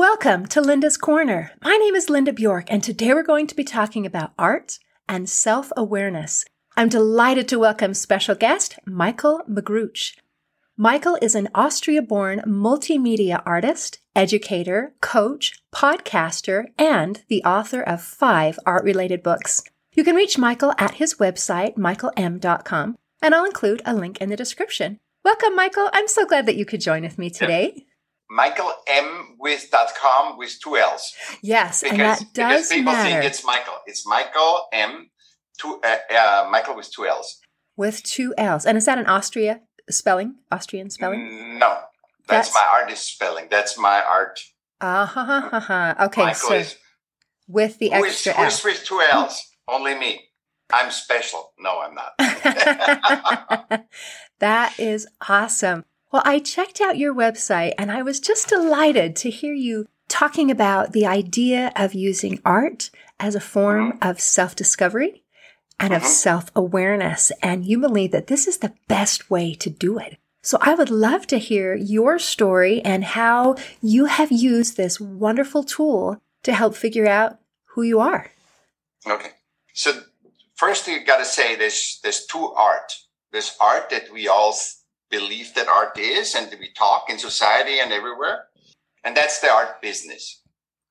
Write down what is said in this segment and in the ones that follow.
Welcome to Linda's Corner. My name is Linda Bjork, and today we're going to be talking about art and self awareness. I'm delighted to welcome special guest Michael Magrutsche. Michael is an Austria born multimedia artist, educator, coach, podcaster, and the author of five art related books. You can reach Michael at his website, michaellm.com, and I'll include a link in the description. Welcome, Michael. I'm so glad that you could join with me today. Michael M with .com with two L's. Yes, because, and that does because people matter. think it's Michael. It's Michael M. Two uh, uh, Michael with two L's. with two L's. And is that an Austria spelling? Austrian spelling? No, that's, That's- my artist spelling. That's my art. Ah ha ha ha ha. Okay, Michael so is with the who is, extra who is with two L's. Only me. I'm special. No, I'm not. that is awesome. Well, I checked out your website and I was just delighted to hear you talking about the idea of using art as a form of self discovery and of Mhm. self awareness. And you believe that this is the best way to do it. So I would love to hear your story and how you have used this wonderful tool to help figure out who you are. Okay. So first you got to say there's there's two art. There's art that we all believe that art is, and we talk in society and everywhere, and that's the art business.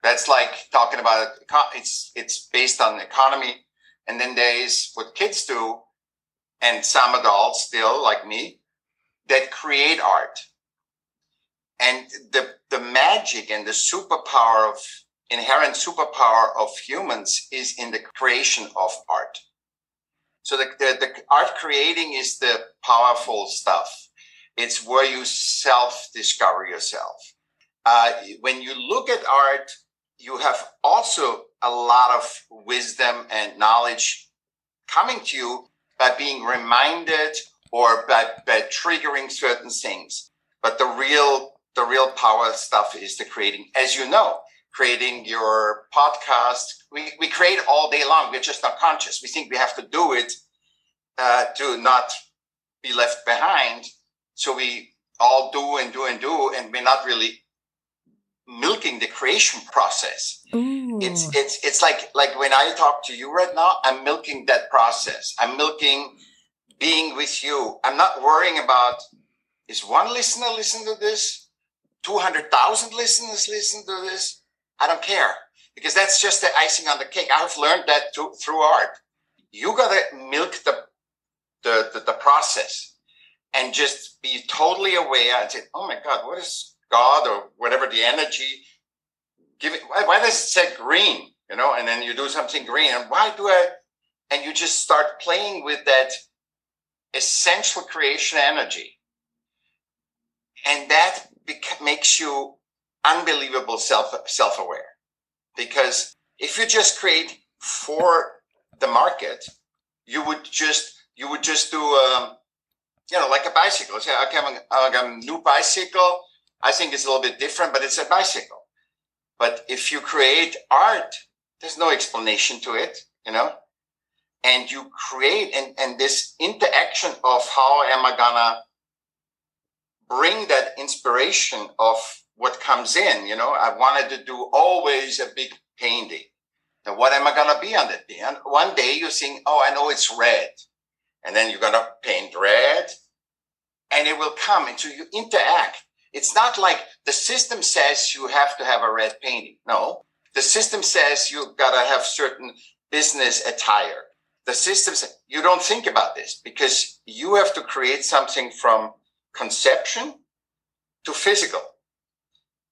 That's like talking about it's it's based on economy, and then there is what kids do, and some adults still like me that create art. And the the magic and the superpower of inherent superpower of humans is in the creation of art. So the, the, the art creating is the powerful stuff. It's where you self discover yourself. Uh, when you look at art, you have also a lot of wisdom and knowledge coming to you by being reminded or by, by triggering certain things. But the real the real power stuff is the creating, as you know, creating your podcast. We, we create all day long. We're just not conscious. We think we have to do it uh, to not be left behind. So we all do and do and do, and we're not really milking the creation process. Ooh. It's it's it's like like when I talk to you right now, I'm milking that process. I'm milking being with you. I'm not worrying about is one listener listen to this, two hundred thousand listeners listen to this. I don't care because that's just the icing on the cake. I've learned that to, through art. You gotta milk the the, the the process and just be totally aware and say, "Oh my God, what is God or whatever the energy give it why, why does it say green? You know and then you do something green and why do i and you just start playing with that essential creation energy. And that bec- makes you unbelievable self self-aware. Because if you just create for the market you would just you would just do um, you know like a bicycle I'm, I got a new bicycle i think it's a little bit different but it's a bicycle but if you create art, there's no explanation to it, you know? And you create and, and this interaction of how am I gonna bring that inspiration of what comes in, you know? I wanted to do always a big painting. And what am I gonna be on that day? And one day you think, oh, I know it's red. And then you're gonna paint red and it will come until you interact. It's not like the system says you have to have a red painting. No, the system says you gotta have certain business attire. The system says you don't think about this because you have to create something from conception to physical.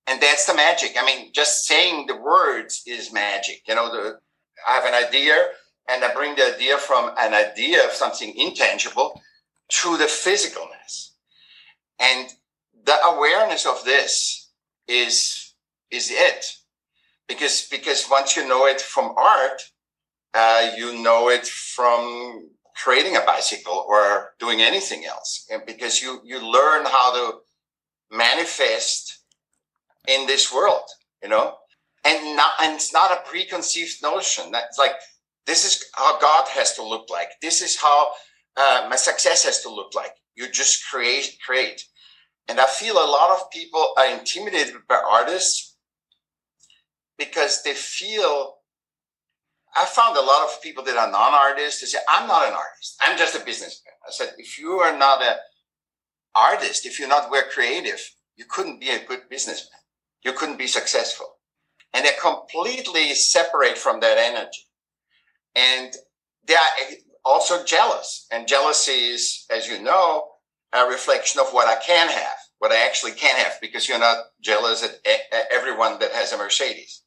And that's the magic. I mean, just saying the words is magic. You know, the, I have an idea and I bring the idea from an idea of something intangible to the physicalness. And the awareness of this is is it. Because because once you know it from art uh, you know it from creating a bicycle or doing anything else. And because you you learn how to manifest in this world you know? And not and it's not a preconceived notion. That's like this is how god has to look like this is how uh, my success has to look like you just create create and I feel a lot of people are intimidated by artists because they feel I found a lot of people that are non-artists. They say, I'm not an artist. I'm just a businessman. I said, if you are not an artist, if you're not very creative, you couldn't be a good businessman. You couldn't be successful. And they're completely separate from that energy. And they are also jealous. And jealousy is, as you know, a reflection of what I can have, what I actually can have, because you're not jealous at everyone that has a Mercedes.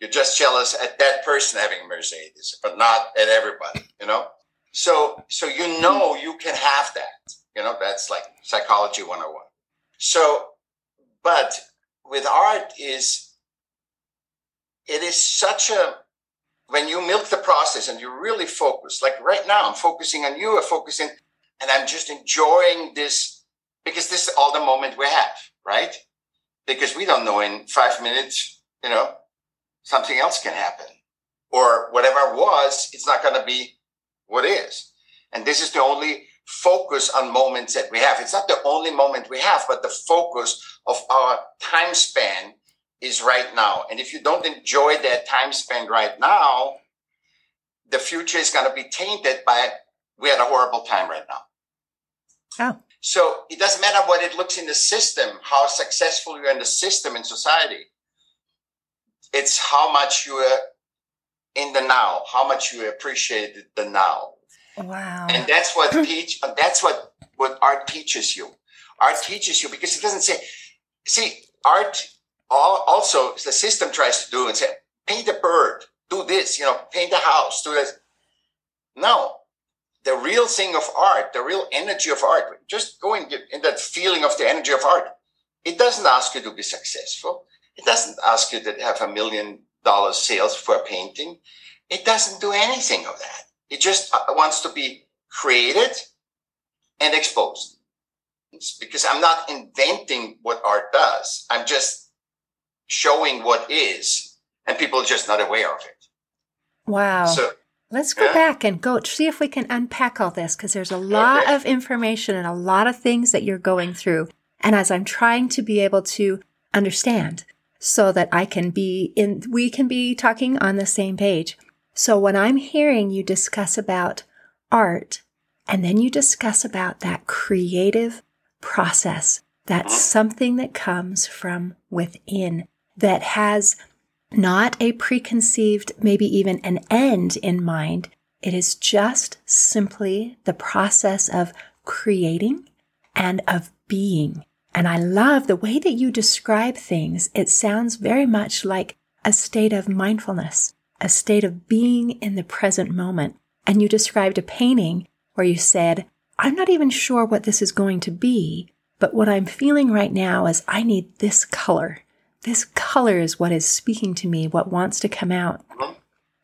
You're just jealous at that person having a Mercedes, but not at everybody, you know? So, so you know you can have that. You know, that's like psychology 101. So, but with art is, it is such a, when you milk the process and you really focus, like right now, I'm focusing on you, I'm focusing, and I'm just enjoying this because this is all the moment we have, right? Because we don't know in five minutes, you know, something else can happen. Or whatever was, it's not going to be what is. And this is the only focus on moments that we have. It's not the only moment we have, but the focus of our time span is right now. And if you don't enjoy that time spent right now, the future is going to be tainted by we had a horrible time right now. Oh. So it doesn't matter what it looks in the system, how successful you're in the system in society it's how much you are in the now, how much you appreciate the now. Wow. And that's what hmm. teach that's what what art teaches you. Art teaches you because it doesn't say see art also the system tries to do and say paint a bird, do this, you know, paint a house, do this. No. The real thing of art, the real energy of art, just go and get in that feeling of the energy of art. It doesn't ask you to be successful. It doesn't ask you to have a million dollar sales for a painting. It doesn't do anything of that. It just uh, wants to be created and exposed. It's because I'm not inventing what art does. I'm just showing what is, and people are just not aware of it. Wow. So let's go yeah. back and go see if we can unpack all this because there's a lot okay. of information and a lot of things that you're going through. And as I'm trying to be able to understand, so that I can be in, we can be talking on the same page. So when I'm hearing you discuss about art and then you discuss about that creative process, that's mm-hmm. something that comes from within that has not a preconceived, maybe even an end in mind. It is just simply the process of creating and of being. And I love the way that you describe things. It sounds very much like a state of mindfulness, a state of being in the present moment. And you described a painting where you said, I'm not even sure what this is going to be, but what I'm feeling right now is I need this color. This color is what is speaking to me, what wants to come out. Uh-huh.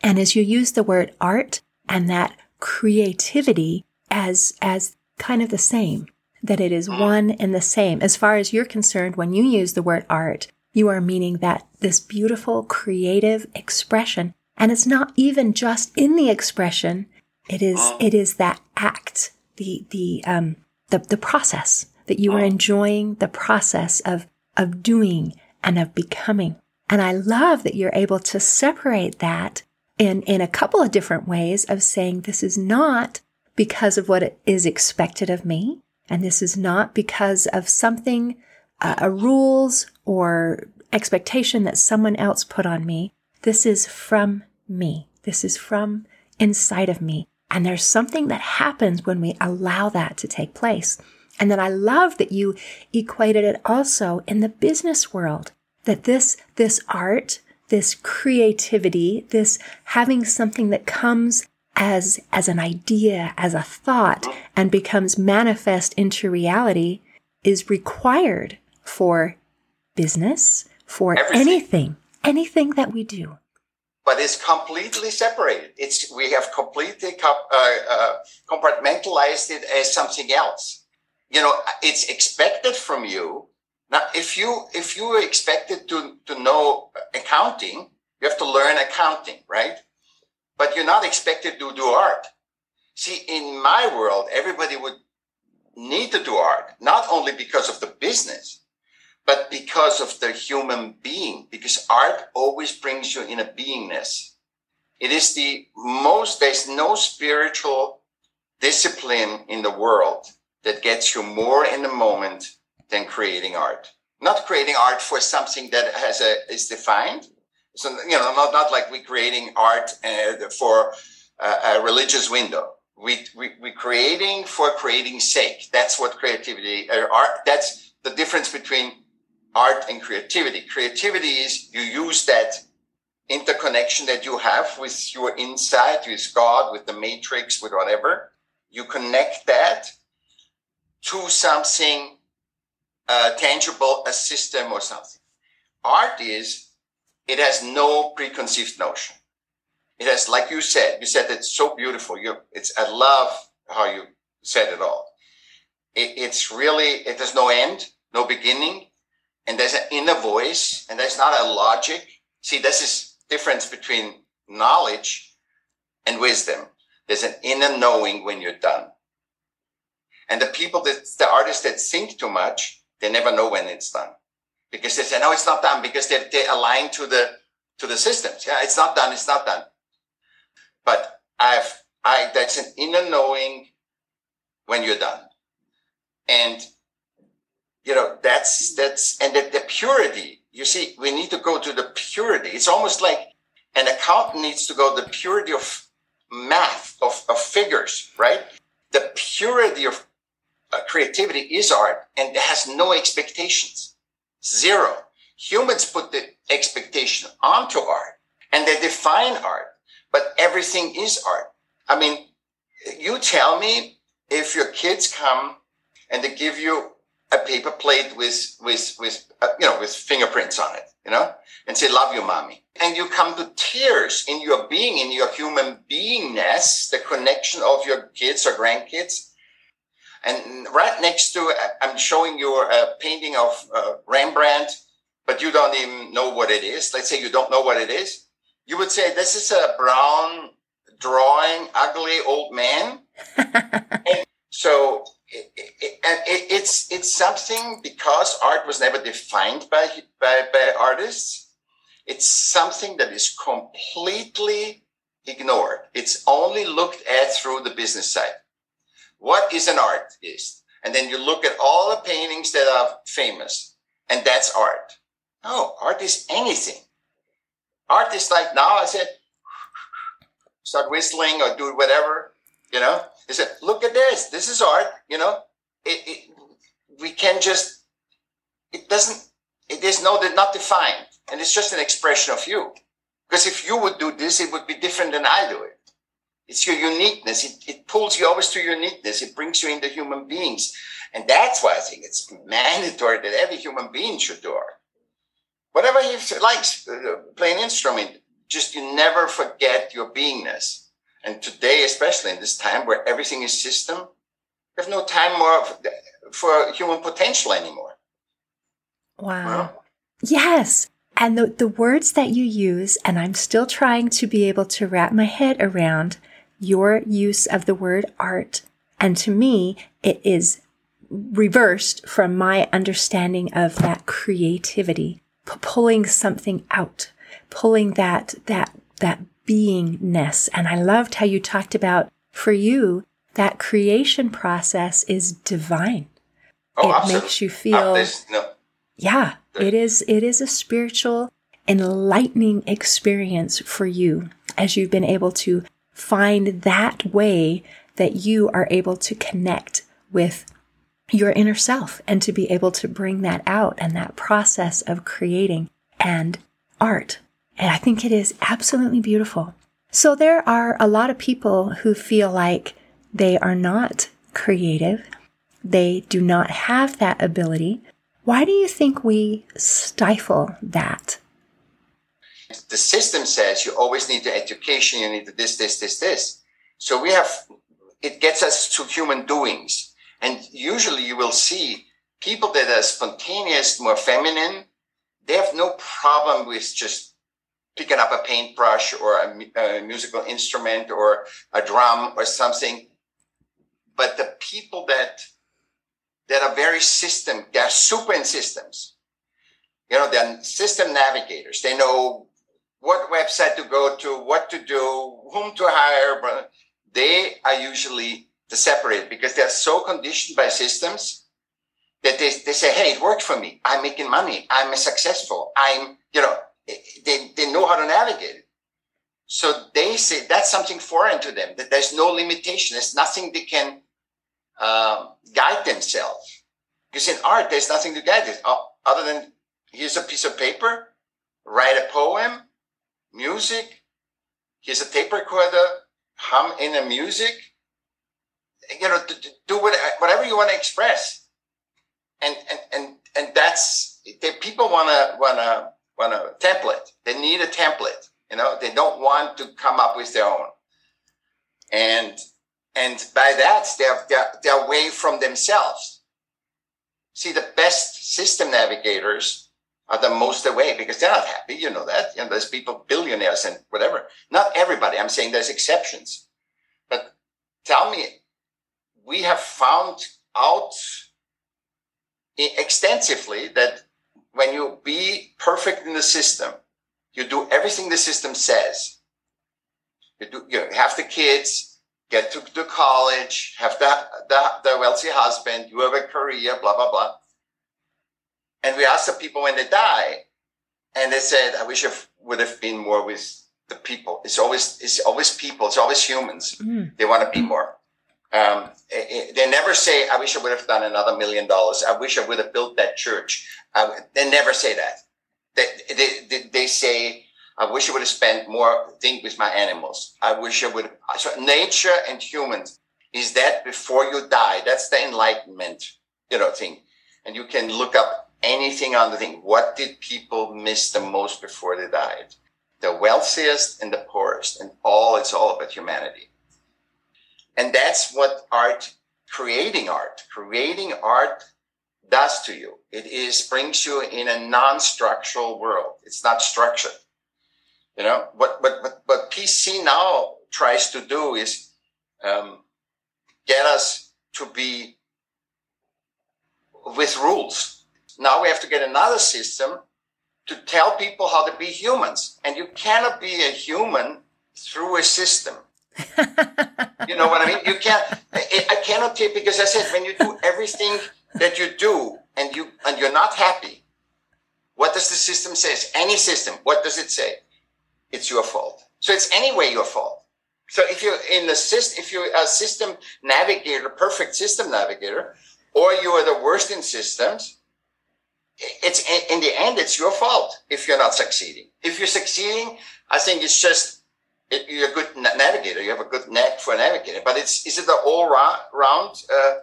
And as you use the word art and that creativity as, as kind of the same, that it is uh-huh. one and the same. As far as you're concerned, when you use the word art, you are meaning that this beautiful creative expression, and it's not even just in the expression, it is, uh-huh. it is that act, the, the, um, the, the process that you are enjoying the process of, of doing and of becoming. And I love that you're able to separate that in, in a couple of different ways of saying this is not because of what is expected of me. And this is not because of something, uh, a rules or expectation that someone else put on me. This is from me. This is from inside of me. And there's something that happens when we allow that to take place. And then I love that you equated it also in the business world, that this, this art, this creativity, this having something that comes as, as an idea, as a thought, and becomes manifest into reality is required for business, for Everything. anything, anything that we do. But it's completely separated. It's we have completely uh, uh, compartmentalized it as something else. You know, it's expected from you. Now, if you if you are expected to to know accounting, you have to learn accounting, right? but you're not expected to do art. See, in my world, everybody would need to do art, not only because of the business, but because of the human being, because art always brings you in a beingness. It is the most, there's no spiritual discipline in the world that gets you more in the moment than creating art. Not creating art for something that has a, is defined. So, you know, not, not like we creating art uh, for a, religious window. We, we, we creating for creating sake. That's what creativity, uh, art, that's the difference between art and creativity. Creativity is you use that interconnection that you have with your inside, with God, with the matrix, with whatever. You connect that to something uh, tangible, a system or something. Art is, it has no preconceived notion. It has, like you said, you said it's so beautiful. You, it's, I love how you said it all. It, it's really, it has no end, no beginning and there's an inner voice and there's not a logic see this is difference between knowledge and wisdom there's an inner knowing when you're done and the people that the artists that think too much they never know when it's done. Because they say no it's not done because they're, they're aligned to the to the systems. Yeah it's not done it's not done. But i've i that's an inner knowing when you're done. And you know that's that's and the, the purity you see we need to go to the purity. It's almost like an accountant needs to go the purity of math of, of figures right? The purity of uh, creativity is art and it has no expectations. Zero. Humans put the expectation onto art and they define art but everything is art. I mean you tell me if your kids come and they give you a paper plate with with with uh, you know with fingerprints on it you know and say love you mommy. And you come to tears in your being in your human beingness the connection of your kids or grandkids and right next to i'm showing you a painting of uh, rembrandt but you don't even know what it is let's say you don't know what it is you would say this is a brown drawing ugly old man so it, it, it, it's it's something because art was never defined by, by by artists. It's something that is completely ignored. It's only looked at through the business side. What is an artist? And then you look at all the paintings that are famous, and that's art. No, art is anything. Art is like now I said, start whistling or do whatever, you know. They said, look at this. This is art. You know, it, it we can just, it doesn't, it is no, not defined. And it's just an expression of you. Because if you would do this, it would be different than I do it. It's your uniqueness. It, it pulls you always to uniqueness. It brings you into human beings. And that's why I think it's mandatory that every human being should do art. Whatever he likes, uh, play an instrument, just you never forget your beingness. And today, especially in this time where everything is system, there's no time more for human potential anymore. Wow. Well, yes. And the, the words that you use, and I'm still trying to be able to wrap my head around your use of the word art. And to me, it is reversed from my understanding of that creativity, p- pulling something out, pulling that, that, that beingness. And I loved how you talked about for you, that creation process is divine. Oh, it absolutely. makes you feel, no. yeah, it is, it is a spiritual enlightening experience for you as you've been able to find that way that you are able to connect with your inner self and to be able to bring that out and that process of creating and art and I think it is absolutely beautiful. So there are a lot of people who feel like they are not creative. They do not have that ability. Why do you think we stifle that? The system says you always need the education, you need this, this, this, this. So we have, it gets us to human doings. And usually you will see people that are spontaneous, more feminine, they have no problem with just picking up a paintbrush or a, a, musical instrument or a drum or something. But the people that that are very system, they're super in systems. You know, they're system navigators. They know what website to go to, what to do, whom to hire. They are usually the separate because they're so conditioned by systems that they, they say, Hey, it worked for me. I'm making money. I'm successful. I'm, you know, they, they know how to navigate. So they say that's something foreign to them, that there's no limitation. There's nothing they can um, guide themselves. Because in art, there's nothing to guide it uh, other than here's a piece of paper, write a poem, music, here's a tape recorder, hum in a music, you know, do whatever you want to express. And, and, and, and that's, they, people want to, want to, want a template. They need a template. You know, they don't want to come up with their own. And, and by that, they're, they're, they're away from themselves. See, the best system navigators are the most away because they're not happy. You know that. You know, there's people, billionaires and whatever. Not everybody. I'm saying there's exceptions. But tell me, we have found out extensively that when you be perfect in the system, you do everything the system says. You do, you have the kids, get to, to college, have the, the, the wealthy husband, you have a career, blah, blah, blah. And we asked the people when they die, and they said, I wish I would have been more with the people. It's always, it's always people. It's always humans. Mm. They want to be more. Um, it, it, they never say, I wish I would have done another million dollars. I wish I would have built that church. I, they never say that. They, they, they, they, say, I wish I would have spent more think with my animals. I wish I would. So nature and humans is that before you die. That's the enlightenment, you know, thing. And you can look up anything on the thing. What did people miss the most before they died? The wealthiest and the poorest, and all it's all about humanity. And that's what art, creating art, creating art does to you. It is brings you in a non-structural world. It's not structured. You know, what what what, what PC now tries to do is um, get us to be with rules now we have to get another system to tell people how to be humans. And you cannot be a human through a system. you know what I mean? You can't, I, I cannot take, because I said, when you do everything that you do and you, and you're not happy, what does the system say? Any system, what does it say? It's your fault. So it's anyway your fault. So if you're in the system, if you're a system navigator, perfect system navigator, or you are the worst in systems, it's in the end, it's your fault if you're not succeeding. If you're succeeding, I think it's just it, you're a good navigator. You have a good knack for navigating. But it's is it the all round uh,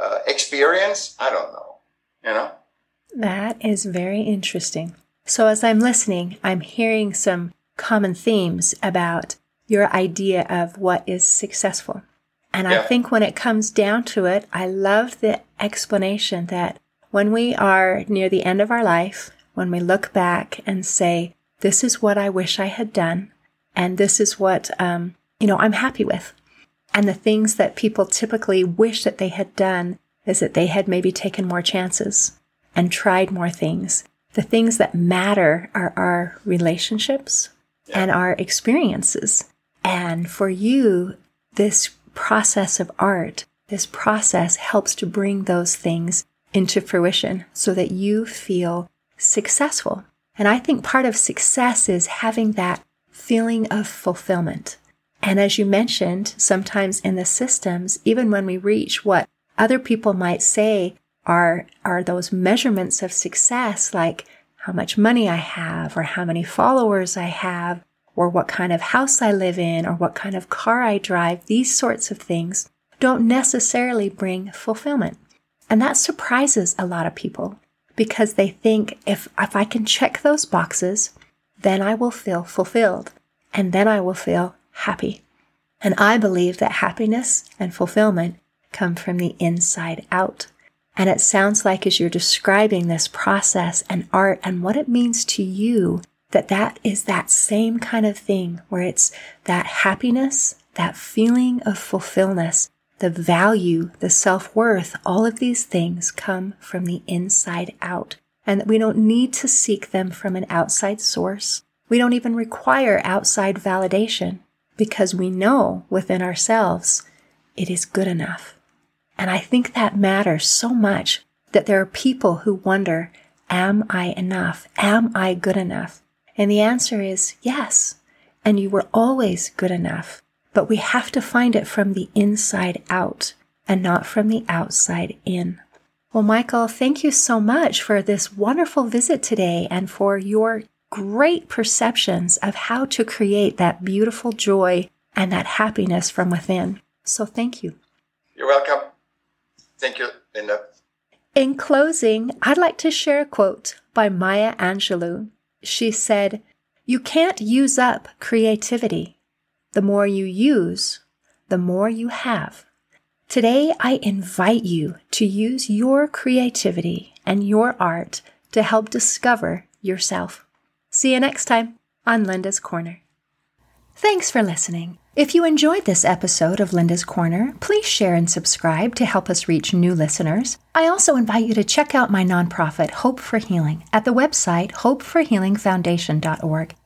uh, experience? I don't know. You know. That is very interesting. So as I'm listening, I'm hearing some common themes about your idea of what is successful. And yeah. I think when it comes down to it, I love the explanation that when we are near the end of our life, when we look back and say, this is what I wish I had done, and this is what, um, you know, I'm happy with. And the things that people typically wish that they had done is that they had maybe taken more chances and tried more things. The things that matter are our relationships yeah. and our experiences. And for you, this process of art, this process helps to bring those things into fruition so that you feel successful. And I think part of success is having that feeling of fulfillment. And as you mentioned, sometimes in the systems, even when we reach what other people might say are, are those measurements of success, like how much money I have, or how many followers I have, or what kind of house I live in, or what kind of car I drive, these sorts of things don't necessarily bring fulfillment. And that surprises a lot of people because they think if, if I can check those boxes, then I will feel fulfilled and then I will feel happy. And I believe that happiness and fulfillment come from the inside out. And it sounds like as you're describing this process and art and what it means to you, that that is that same kind of thing where it's that happiness, that feeling of fulfillment the value, the self worth, all of these things come from the inside out. and that we don't need to seek them from an outside source. We don't even require outside validation because we know within ourselves it is good enough. And I think that matters so much that there are people who wonder, am I enough? Am I good enough? And the answer is yes. And you were always good enough. But we have to find it from the inside out and not from the outside in. Well, Michael, thank you so much for this wonderful visit today and for your great perceptions of how to create that beautiful joy and that happiness from within. So thank you. You're welcome. Thank you, Linda. In closing, I'd like to share a quote by Maya Angelou. She said, You can't use up creativity. The more you use, the more you have. Today, I invite you to use your creativity and your art to help discover yourself. See you next time on Linda's Corner. Thanks for listening. If you enjoyed this episode of Linda's Corner, please share and subscribe to help us reach new listeners. I also invite you to check out my nonprofit, Hope for Healing, at the website hopeforhealingfoundation.org